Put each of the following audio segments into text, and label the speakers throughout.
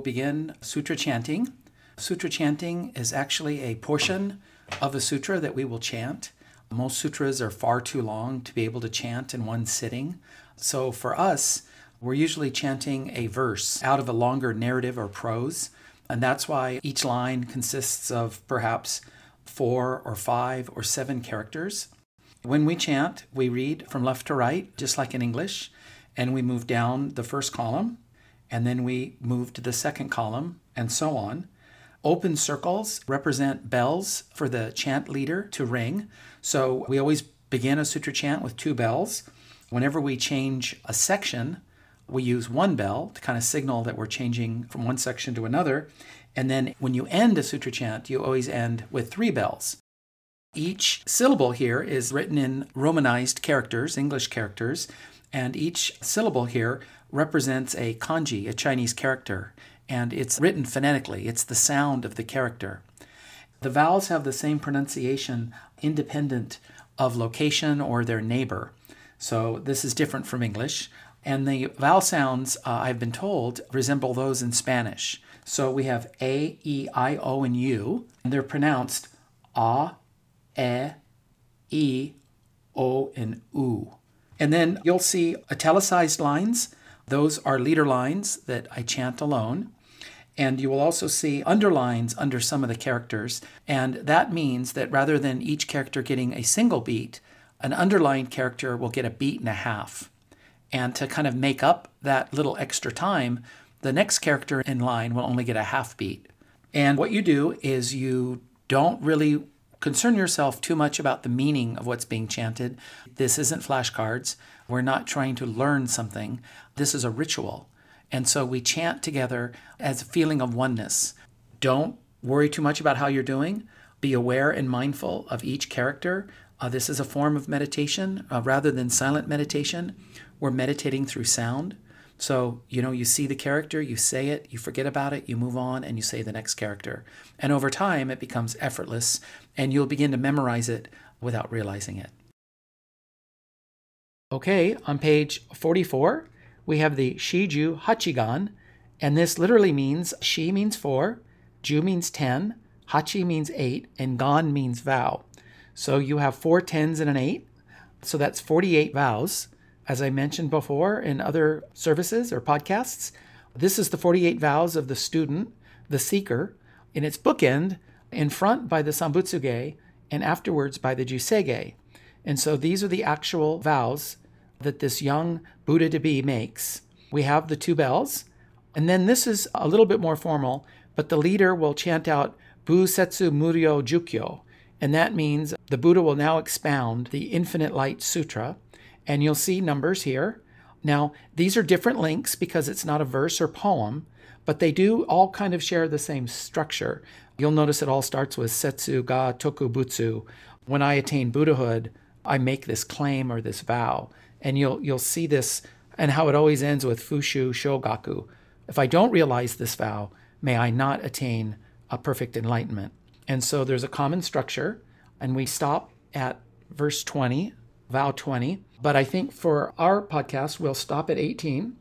Speaker 1: Will begin sutra chanting. Sutra chanting is actually a portion of a sutra that we will chant. Most sutras are far too long to be able to chant in one sitting. So for us, we're usually chanting a verse out of a longer narrative or prose. And that's why each line consists of perhaps four or five or seven characters. When we chant, we read from left to right, just like in English, and we move down the first column, and then we move to the second column, and so on. Open circles represent bells for the chant leader to ring. So we always begin a sutra chant with two bells. Whenever we change a section, we use one bell to kind of signal that we're changing from one section to another. And then when you end a sutra chant, you always end with three bells. Each syllable here is written in Romanized characters, English characters, and each syllable here represents a kanji, a Chinese character, and it's written phonetically. It's the sound of the character. The vowels have the same pronunciation independent of location or their neighbor. So this is different from English. And the vowel sounds, uh, I've been told, resemble those in Spanish. So we have A, E, I, O, and U, and they're pronounced A, E, E, O, and U. And then you'll see italicized lines. Those are leader lines that I chant alone. And you will also see underlines under some of the characters. And that means that rather than each character getting a single beat, an underlined character will get a beat and a half. And to kind of make up that little extra time, the next character in line will only get a half beat. And what you do is you don't really concern yourself too much about the meaning of what's being chanted. This isn't flashcards. We're not trying to learn something. This is a ritual. And so we chant together as a feeling of oneness. Don't worry too much about how you're doing. Be aware and mindful of each character. Uh, this is a form of meditation uh, rather than silent meditation. We're meditating through sound. So, you know, you see the character, you say it, you forget about it, you move on, and you say the next character. And over time, it becomes effortless, and you'll begin to memorize it without realizing it. Okay, on page 44, we have the Shiju Hachigan, and this literally means Shi means four, Ju means 10, Hachi means eight, and Gan means vow. So you have four tens and an eight. So that's 48 vows. As I mentioned before in other services or podcasts, this is the 48 vows of the student, the seeker, in its bookend, in front by the Sambutsuge, and afterwards by the Jusege. And so these are the actual vows that this young Buddha to be makes. We have the two bells, and then this is a little bit more formal, but the leader will chant out bu Busetsu Muryo Jukyo, and that means the Buddha will now expound the Infinite Light Sutra, and you'll see numbers here. Now, these are different links because it's not a verse or poem, but they do all kind of share the same structure. You'll notice it all starts with Setsu ga Toku Butsu. When I attain Buddhahood, I make this claim or this vow. And you'll you'll see this and how it always ends with Fushu Shogaku. If I don't realize this vow, may I not attain a perfect enlightenment. And so there's a common structure, and we stop at verse 20, vow 20. But I think for our podcast, we'll stop at 18.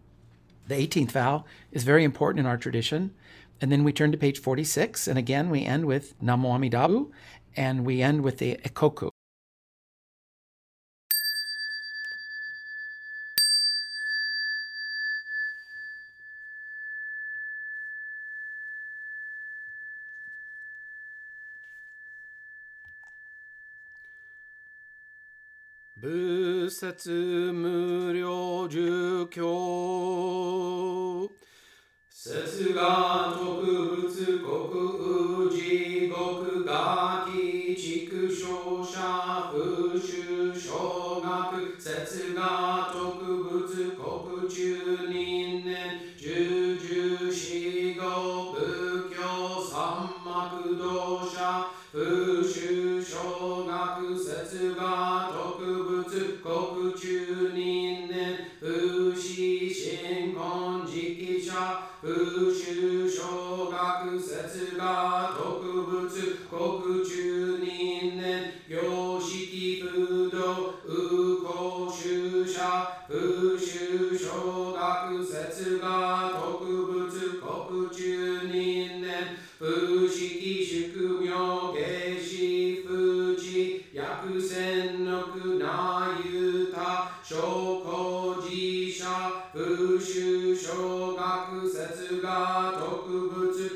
Speaker 1: The 18th vow is very important in our tradition. And then we turn to page 46, and again we end with Namo Amidabu, and we end with the Ekoku.
Speaker 2: 仏説無料儒教説が特物国地獄ガキ畜生者風習小学。説が特物国中に国中人年、様式不動、右行修者、不修小学説が特物国中人年、不式宿命下死不知、薬船の苦なゆた、小工事社、不修小学説が特物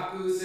Speaker 2: Kaku's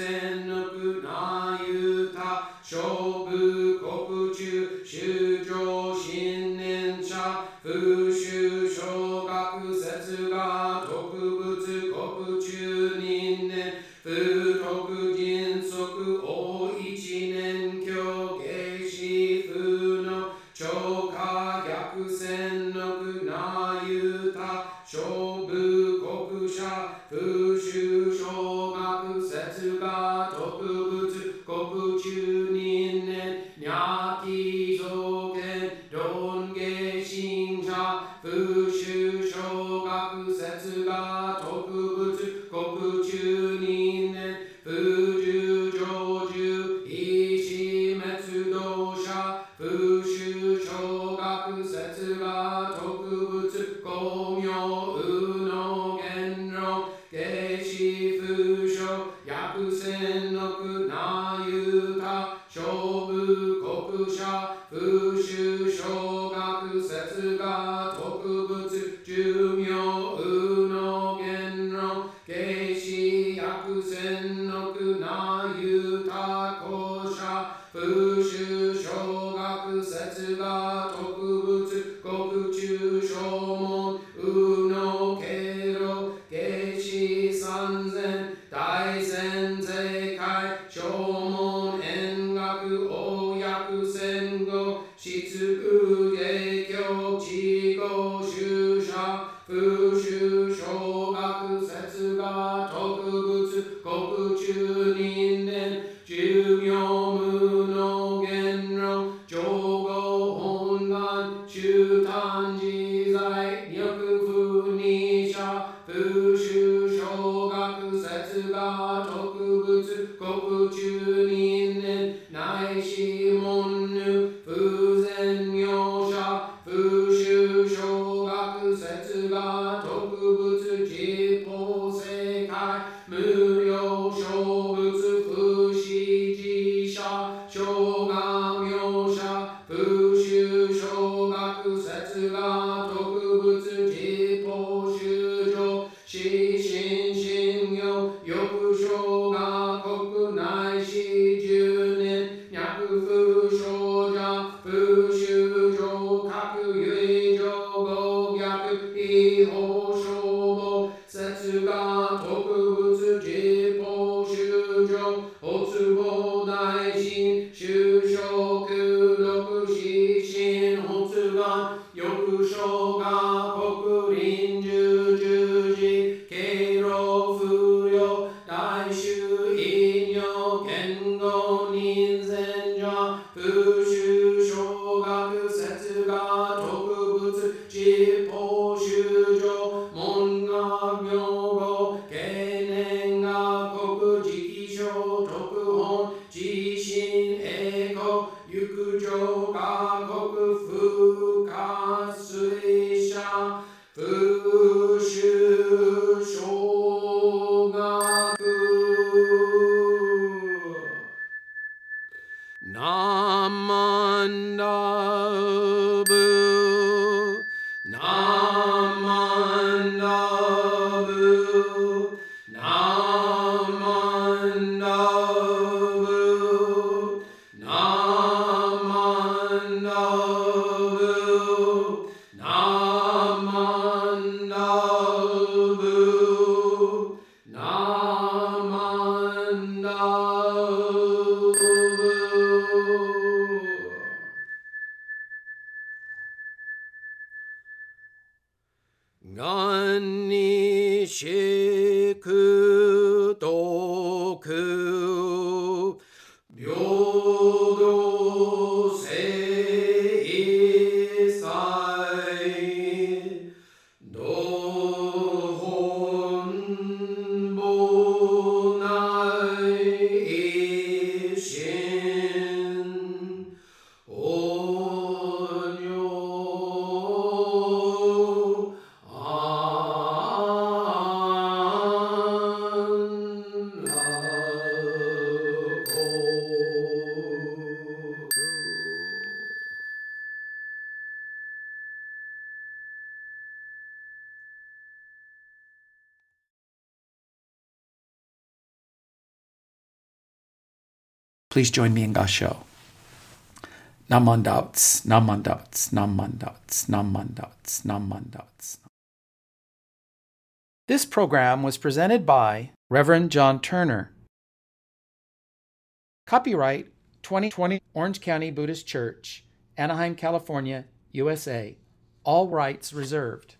Speaker 2: しつく下京地語修者風習小学説が特別国中人伝寿業無の言論情報本願中端自在欲不二者風習小学説が特別国中人伝内すが特物人 Brahmanda.
Speaker 1: Please join me in Gasho. Namandats, namandats, namandats, namandats, namandats. This program was presented by Reverend John Turner. Copyright 2020 Orange County Buddhist Church, Anaheim, California, USA. All rights reserved.